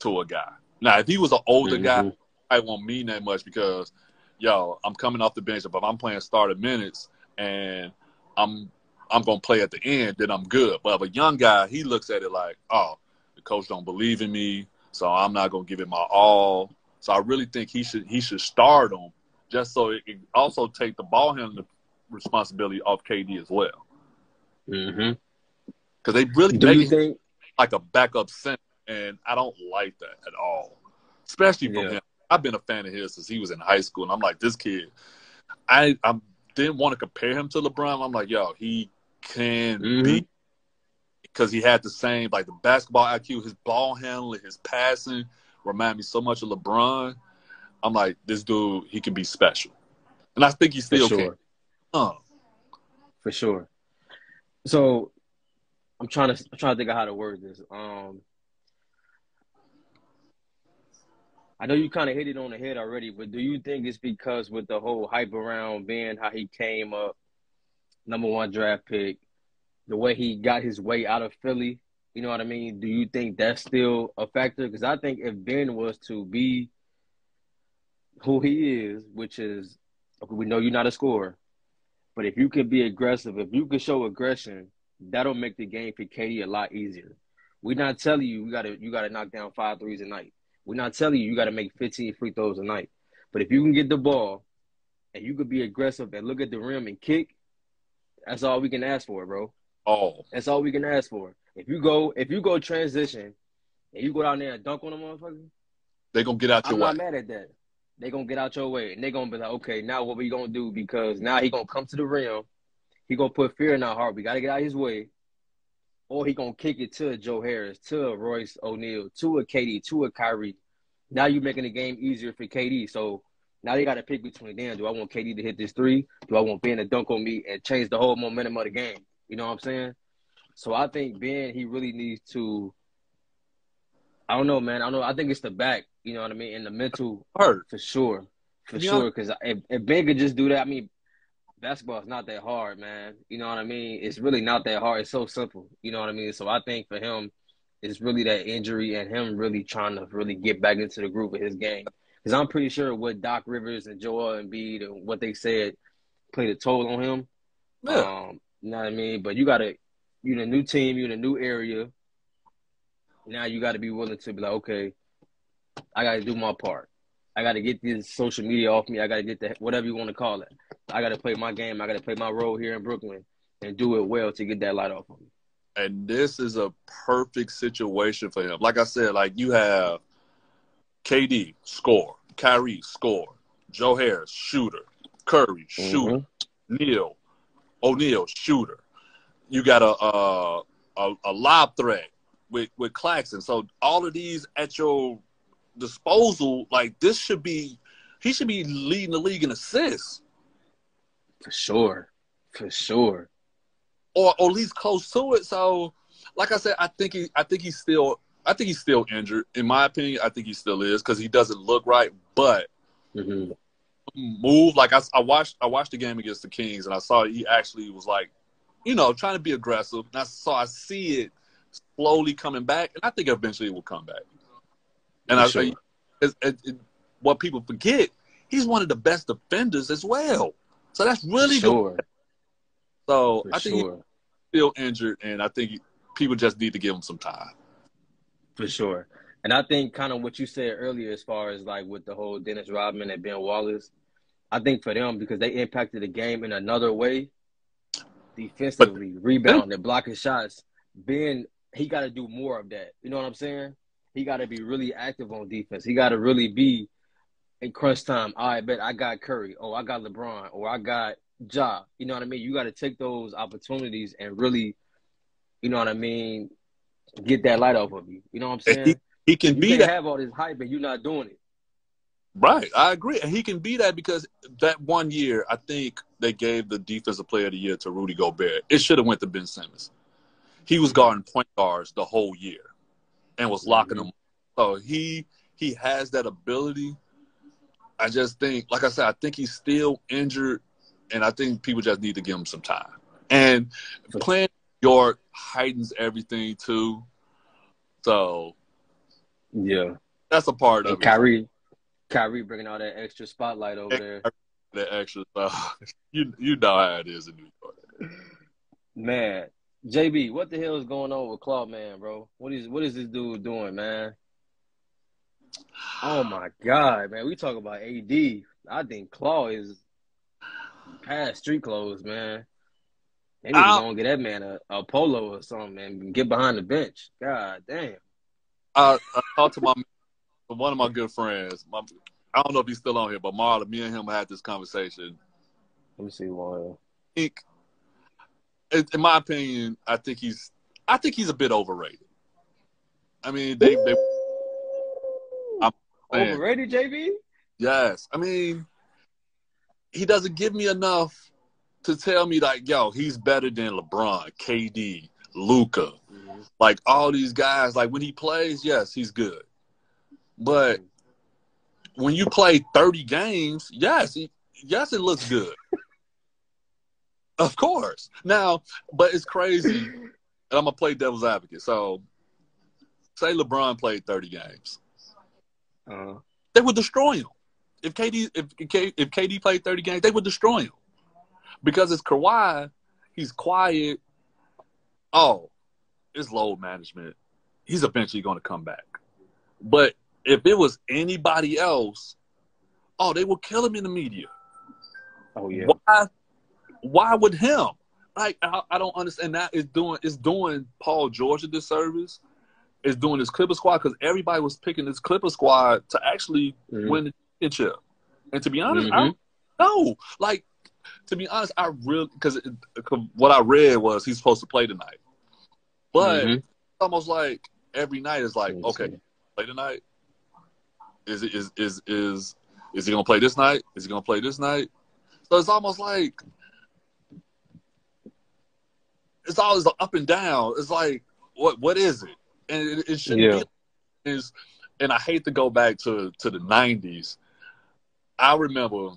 to a guy. Now, if he was an older guy, Mhm. I won't mean that much because, yo, I'm coming off the bench. But if I'm playing starter minutes and I'm I'm gonna play at the end, then I'm good. But if a young guy, he looks at it like, oh, the coach don't believe in me, so I'm not gonna give it my all. So I really think he should he should start him just so it can also take the ball handling responsibility off KD as well. Mhm. Because they really Do make you him think? like a backup center, and I don't like that at all. Especially from Yeah. him. I've been a fan of his since he was in high school, and I'm like, this kid. I I didn't want to compare him to LeBron. I'm like, yo, he can Mhm. be because he had the same like the basketball IQ, his ball handling, his passing remind me so much of LeBron. I'm like, this dude, he can be special, and I think he still sure. can. Uh, For sure. So I'm trying to I'm trying to think of how to word this. Um I know you kind of hit it on the head already, but do you think it's because with the whole hype around Ben, how he came up, number one draft pick, the way he got his way out of Philly, you know what I mean? Do you think that's still a factor? Because I think if Ben was to be who he is, which is, okay, we know you're not a scorer, but if you can be aggressive, if you can show aggression, that'll make the game for KD a lot easier. We're not telling you you gotta you gotta knock down five threes a night. We're not telling you you gotta make 15 free throws a night. But if you can get the ball and you could be aggressive and look at the rim and kick, that's all we can ask for, bro. oh, That's all we can ask for. If you go if you go transition and you go down there and dunk on a motherfucker, they gonna get out your I'm way. not mad at that. They gonna get out your way and they gonna be like, okay, now what we gonna do? Because now he gonna come to the rim, he gonna put fear in our heart. We gotta get out his way, or he gonna kick it to Joe Harris, to Royce O'Neale, to a KD, to a Kyrie. Now you're making the game easier for KD. So now they gotta pick between them. Do I want KD to hit this three? Do I want Ben to dunk on me and change the whole momentum of the game? You know what I'm saying? So I think Ben he really needs to. I don't know, man. I don't know. I think it's the back. You know what I mean? And the mental Hurt. for sure, for Yeah. sure. Because if, if Ben could just do that, I mean, basketball is not that hard, man. You know what I mean? It's really not that hard. It's so simple. You know what I mean? So I think for him, it's really that injury and him really trying to really get back into the groove of his game. Because I'm pretty sure what Doc Rivers and Joel Embiid and what they said played a toll on him. Yeah. Um, you know what I mean? But you gotta, you're in a new team, you're in a new area. Now you got to be willing to be like, okay, I got to do my part. I got to get this social media off me. I got to get the whatever you want to call it. I got to play my game. I got to play my role here in Brooklyn and do it well to get that light off of me. and this is a perfect situation for him. Like I said, like you have KD score, Kyrie score, Joe Harris shooter, Curry mm-hmm. shooter, Neil O'Neal shooter. You got a a, a, a lob threat with with Claxton. So all of these at your disposal, like this should be, he should be leading the league in assists. For sure. For sure. or, or at least close to it. So, like I said, I think he, I think he's still, I think he's still injured. In my opinion, I think he still is because he doesn't look right. But hmm move like I, I watched, I watched the game against the Kings, and I saw he actually was like, you know, trying to be aggressive. And I saw, I see it slowly coming back, and I think eventually it will come back. And I sure. it, it, it, what people forget, he's one of the best defenders as well. So that's really sure. good. So For I think sure. he's still injured, and I think people just need to give him some time. For sure. And I think kind of what you said earlier, as far as like with the whole Dennis Rodman and Ben Wallace, I think for them because they impacted the game in another way, defensively, rebounding, blocking shots. Ben, he got to do more of that. You know what I'm saying? He got to be really active on defense. He got to really be in crunch time. All right, bet I got Curry. Oh, I got LeBron. Or I got Ja. You know what I mean? You got to take those opportunities and really, you know what I mean, get that light off of you. You know what I'm saying? He can you be can't that. have all this hype and you're not doing it. Right, I agree, and he can be that because that one year, I think they gave the defensive player of the year to Rudy Gobert. It should have went to Ben Simmons. He was guarding point guards the whole year, and was locking them. So he he has that ability. I just think, like I said, I think he's still injured, and I think people just need to give him some time. And playing York heightens everything too. So Yeah. that's a part of And it. Kyrie, Kyrie bringing all that extra spotlight over there. that extra stuff. you you know how it is in New York. Man, JB, what the hell is going on with Claw Man, bro? What is what is this dude doing, man? Oh my god, man. We talk about AD. I think Claw is past street clothes, man. They need to go and get that man a, a polo or something, man. and Get behind the bench. God damn. I, I talked to my one of my good friends. My, I don't know if he's still on here, but Marlon, me and him had this conversation. Let me see think, in, in my opinion, I think he's I think he's a bit overrated. I mean, they they Overrated, JB? yes. I mean, he doesn't give me enough to tell me like, yo, he's better than LeBron, KD, Luka. Mm-hmm. like all these guys, like when he plays, yes, he's good. But mm-hmm. when you play 30 games, yes, he, yes, it looks good. of course. Now, but it's crazy. And I'm gonna play devil's advocate. So say LeBron played 30 games. Uh, They would destroy him. If KD if if KD played 30 games, they would destroy him. Because it's Kawhi, he's quiet. Oh, it's load management. He's eventually going to come back. But if it was anybody else, oh, they would kill him in the media. oh yeah. Why? Why would him? Like I, I don't understand. That is doing it's doing Paul George a disservice. It's doing this Clipper squad because everybody was picking this Clipper squad to actually Mhm. win the championship. And to be honest, I Mhm. don't know. Like to be honest, I really because what I read was he's supposed to play tonight, but Mhm. it's almost like every night is like okay, play tonight. Is it is is is is he gonna play this night? Is he gonna play this night? So it's almost like it's always up and down. It's like what what is it? And it, it shouldn't Yeah. be is and I hate to go back to to the nineties. I remember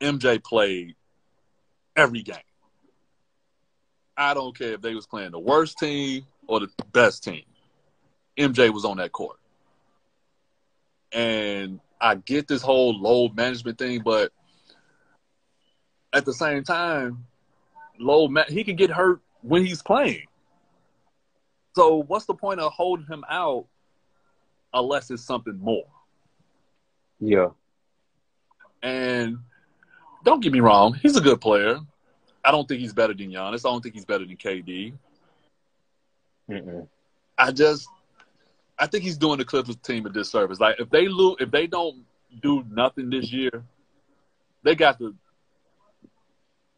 MJ played every game. I don't care if they was playing the worst team or the best team. MJ was on that court. And I get this whole load management thing, but at the same time, load ma- he can get hurt when he's playing. So what's the point of holding him out unless it's something more? Yeah. And don't get me wrong, he's a good player. I don't think he's better than Giannis. I don't think he's better than KD. Mm-mm. I just I think he's doing the Clippers team a disservice. Like if they lose, if they don't do nothing this year, they got to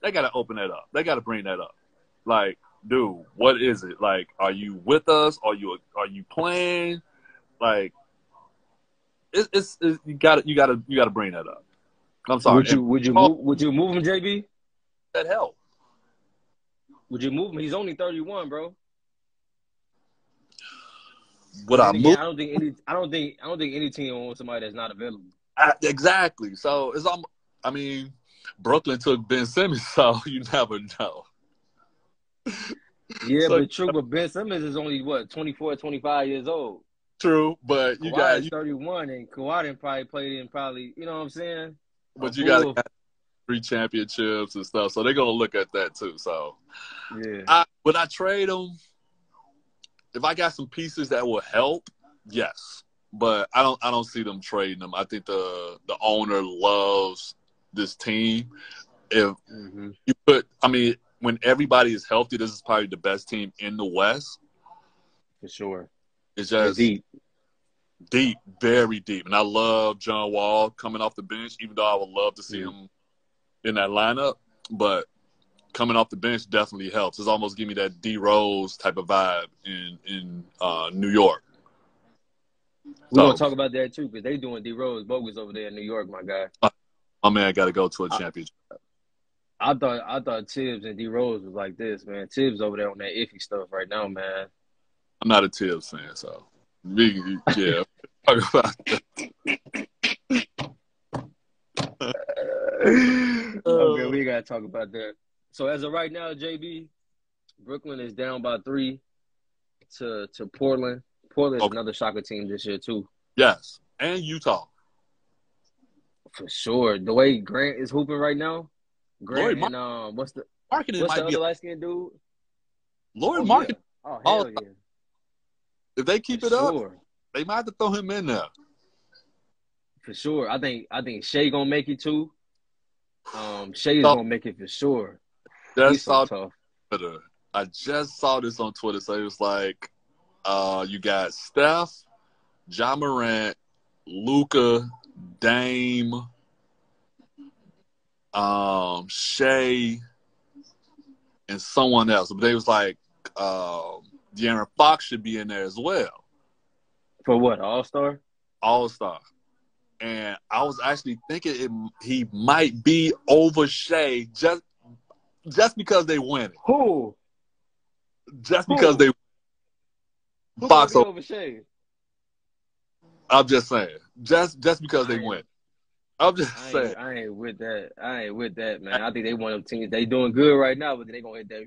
they got to open that up. They got to bring that up. Like, dude, what is it? Like, are you with us? Are you are you playing? Like, it's, it's, it's you got to you got to you got to bring that up. I'm sorry. Would you would you move would you move him, JB? that help? Would you move him? He's only thirty one, bro. Would I move? I don't think any I don't think I don't think any team wants somebody that's not available. I, exactly. So it's um. I mean, Brooklyn took Ben Simmons, so you never know. Yeah, So- but true, but Ben Simmons is only what 24, 25 years old. true, but you got you, 31, and Kawhi didn't probably played in probably, you know what I'm saying? but a you got three championships and stuff, so they're gonna look at that too. So, Yeah. I, would I trade them if I got some pieces that will help? Yes, but I don't. I don't see them trading them. I think the the owner loves this team. If hmm you put, I mean, when everybody is healthy, this is probably the best team in the West. For sure. It's They're just deep. deep, very deep. And I love John Wall coming off the bench, even though I would love to see Yeah. him in that lineup. But coming off the bench definitely helps. It's almost give me that D Rose type of vibe in in uh, New York. We're gonna talk about that too, because they doing D Rose bogus over there in New York, my guy. My man got to go to a championship. I thought I thought Thibs and D Rose was like this, man. Thibs over there on that iffy stuff right now, man. I'm not a Thibs fan, so we, yeah. Talk about that. Oh, okay, we gotta talk about that. So as of right now, JB, Brooklyn is down by three to to Portland. Portland's Okay. another shocker team this year too, yes, and Utah. For sure. The way Grant is hooping right now, Grant Laurie and um, what's the Marketing what's the might be other light skinned dude? Lord Oh, Market. yeah. Oh Oh, hell yeah, If they keep for it up, they might have to throw him in there. For sure. I think I think Shea gonna make it too. Um Shea is So- gonna make it for sure. Just He's saw so tough. Twitter. I just saw this on Twitter. So it was like, uh, you got Steph, Ja Morant, Luka, Dame, um, Shea, and someone else. But they was like, um, De'Aaron Fox should be in there as well, For what? All star? All Star. And I was actually thinking it, he might be over Shea just just because they win it. Who? Just because Who? they Who Fox over Shea? I'm just saying, just just because they win. I'm just I saying. I ain't with that. I ain't with that, man. I think they one of them teams. They doing good right now, but they gonna hit that.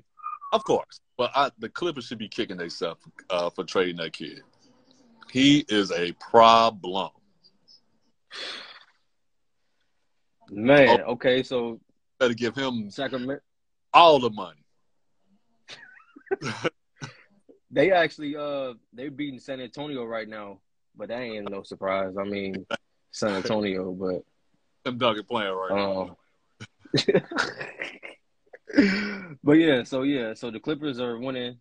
Of course, but I, the Clippers should be kicking themselves uh, for trading that kid. He is a problem. Man, okay, so Better give him Sacramento, all the money. they actually uh they're beating San Antonio right now, but that ain't no surprise. I mean, San Antonio, but Tim Duncan playing right now. um, but yeah, so yeah, so the Clippers are winning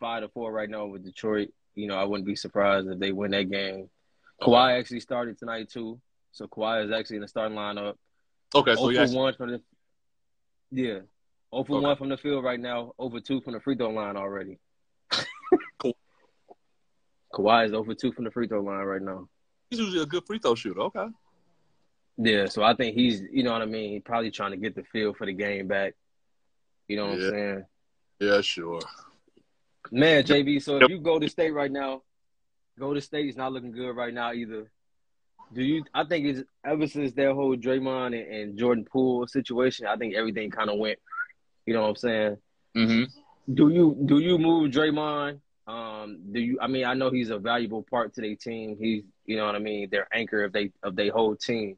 five to four right now with Detroit. You know, I wouldn't be surprised if they win that game. Kawhi actually started tonight too, so Kawhi is actually in the starting lineup. Okay, so Oh for actually, one from the yeah, oh for Okay. one from the field right now. Over two from the free throw line already. Cool. Kawhi is over two from the free throw line right now. he's usually a good free throw shooter. Okay, Yeah, so I think he's, you know what I mean, He's probably trying to get the feel for the game back. You know what Yeah. I'm saying? yeah, sure. Man, JB, so if you Golden State right now, Golden State is not looking good right now either. Do you I think it's ever since that whole Draymond and, and Jordan Poole situation, I think everything kind of went, you know what I'm saying? Mm-hmm. Do you do you move Draymond? Um, do you? I mean, I know he's a valuable part to their team. He's, you know what I mean, their anchor of they of their whole team.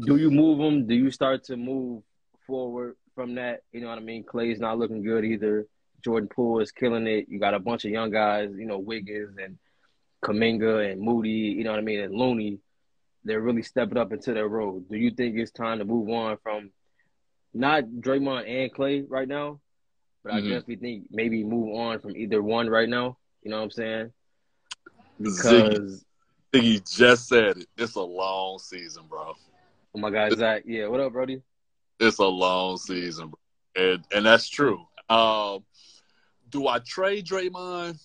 Do you move him? Do you start to move forward from that? You know what I mean. Klay's not looking good either. Jordan Poole is killing it. You got a bunch of young guys, you know, Wiggins and Kuminga and Moody. You know what I mean, and Looney. They're really stepping up into their role. Do you think it's time to move on from not Draymond and Klay right now? But I Mhm. definitely think maybe move on from either one right now. You know what I'm saying? Ziggy, Because Ziggy just said it. It's a long season, bro. oh my God, Zach, yeah, what up, Brody? It's a long season, bro. and and that's true. Um, do I trade Draymond?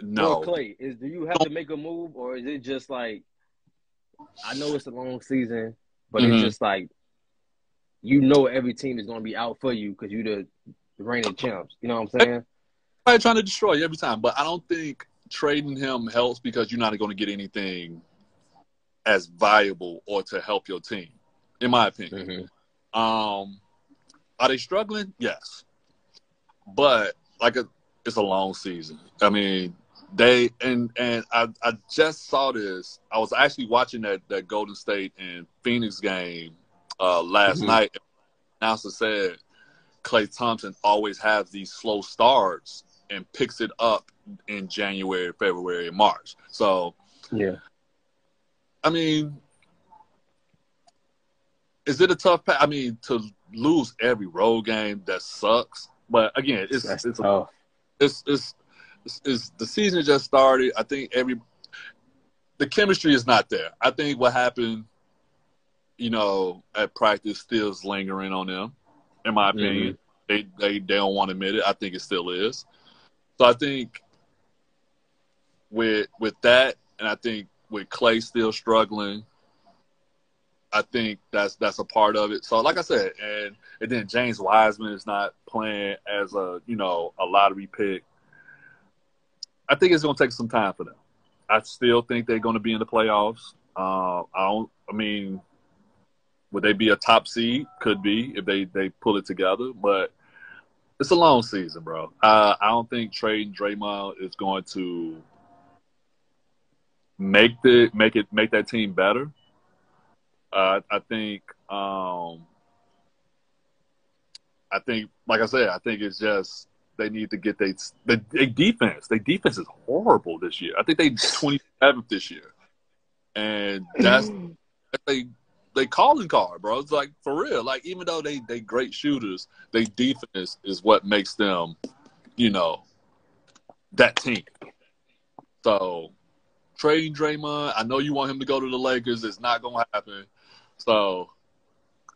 No. Or Klay, is do you have to make a move, or is it just like I know it's a long season, but Mhm. it's just like you know every team is going to be out for you because you the, the reigning champs. You know what I'm saying? Probably trying to destroy you every time, but I don't think trading him helps because you're not going to get anything as valuable or to help your team, in my opinion. Mm-hmm. Um, are they struggling? Yes, but like a, it's a long season. I mean, they and and I, I just saw this. I was actually watching that that Golden State and Phoenix game uh, last mm-hmm. night. Announcer said Klay Thompson always has these slow starts and picks it up in January, February, March. So yeah, I mean, is it a tough? I mean, to lose every road game that sucks. But again, it's That's it's, it's it's it's, it's the season just started. I think every the chemistry is not there. I think what happened, you know, at practice still is lingering on them. In my opinion, mm-hmm. they they they don't want to admit it. I think it still is. So I think with with that, and I think with Klay still struggling, I think that's that's a part of it. So, like I said, and and then James Wiseman is not playing as a you know a lottery pick. I think it's going to take some time for them. I still think they're going to be in the playoffs. Uh, I don't. I mean, would they be a top seed? Could be if they they pull it together, but it's a long season, bro. Uh, I don't think trading Draymond is going to make the make it make that team better. Uh, I think, um, I think, like I said, I think it's just they need to get they the, they defense. Their defense is horrible this year. I think they 27th this year, and that's they they calling card, bro. It's like for real. Like even though they they great shooters, they defense is what makes them, you know, that team. So trading Draymond, I know you want him to go to the Lakers. It's not gonna happen. So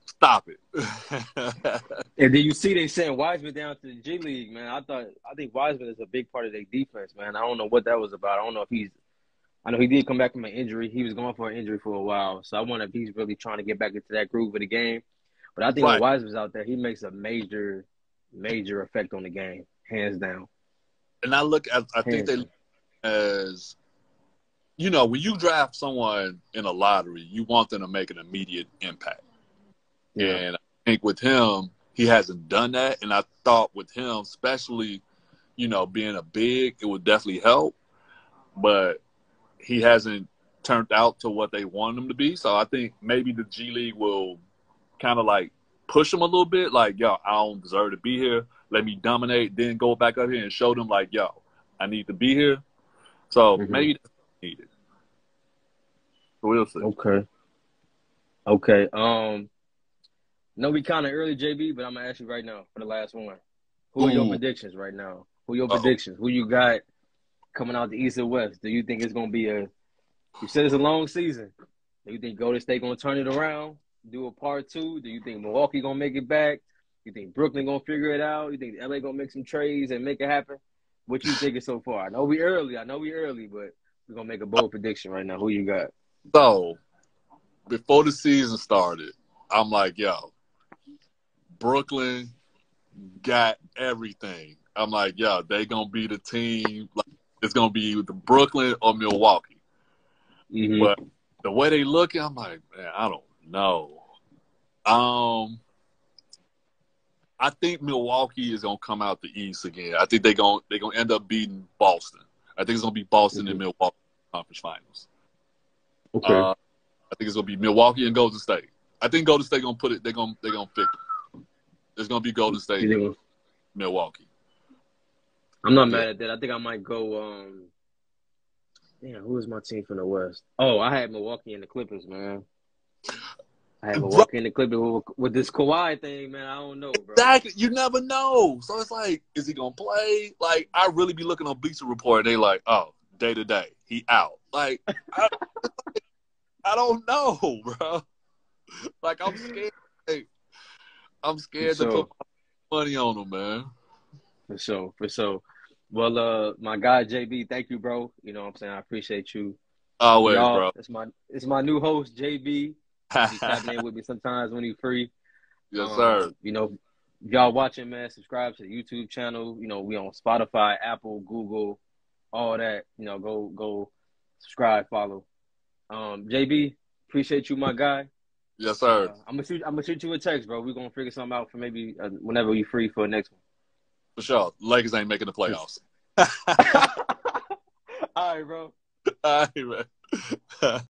stop it. and then you see they sent Wiseman down to the G League, man. I thought I think Wiseman is a big part of their defense, man. I don't know what that was about. I don't know if he's I know he did come back from an injury. He was going for an injury for a while. So I wonder if he's really trying to get back into that groove of the game. But I think right. when Wiseman's out there, he makes a major, major effect on the game, hands down. And I look at I hands think they as you know, when you draft someone in a lottery, you want them to make an immediate impact. Yeah. And I think with him, he hasn't done that. And I thought with him, especially, you know, being a big, it would definitely help. But he hasn't turned out to what they want him to be. So I think maybe the G League will kind of like push him a little bit, like, yo, I don't deserve to be here. Let me dominate, then go back up here and show them, like, yo, I need to be here. So mm-hmm. maybe needed. We'll see. Okay. Okay. Um. No, we kind of early, JB, but I'm gonna ask you right now for the last one. Who are your predictions right now? Who are your Uh-oh. predictions? Who you got coming out the East or West? Do you think it's gonna be a? You said it's a long season. Do you think Golden State gonna turn it around, do a part two? Do you think Milwaukee gonna make it back? You think Brooklyn gonna figure it out? You think LA gonna make some trades and make it happen? What you thinking so far? I know we early. I know we early, but we're gonna make a bold prediction right now. Who you got? So, before the season started, I'm like, yo, Brooklyn got everything. I'm like, yo, they gonna be the team. Like, it's gonna be the Brooklyn or Milwaukee. Mm-hmm. But the way they looking, I'm like, man, I don't know. Um, I think Milwaukee is gonna come out the East again. I think they gonna they gonna end up beating Boston. I think it's gonna be Boston mm-hmm. and Milwaukee conference finals. Okay. Uh, I think it's gonna be Milwaukee and Golden State. I think Golden State gonna put it. They're gonna they're gonna fix it. It's gonna be Golden State, yeah. Milwaukee. I'm not mad at that. I think I might go. um Damn, who is my team from the West? Oh, I had Milwaukee and the Clippers, man. I had Milwaukee and the Clippers with, with this Kawhi thing, man. I don't know, bro. Exactly. You never know. So it's like, is he gonna play? Like, I really be looking on Bleacher Report, and they like, oh, day to day, he out. Like, I, I don't know, bro. Like, I'm scared. I'm scared to put money on him, man. For sure, for sure. Well, uh, my guy JB, thank you, bro. You know what I'm saying? I appreciate you. Always, Y'all, bro. It's my it's my new host, JB. He's tapping in with me sometimes when he's free. Yes, um, sir. You know, y'all watching, man, subscribe to the YouTube channel. You know, we on Spotify, Apple, Google, all that. You know, go go subscribe, follow. Um, JB, appreciate you, my guy. Yes, sir. Uh, I'm gonna shoot. I'm gonna shoot you a text, bro. We're gonna figure something out for maybe uh, whenever you're free for the next one. For sure. Lakers ain't making the playoffs. All right, bro. All right, man.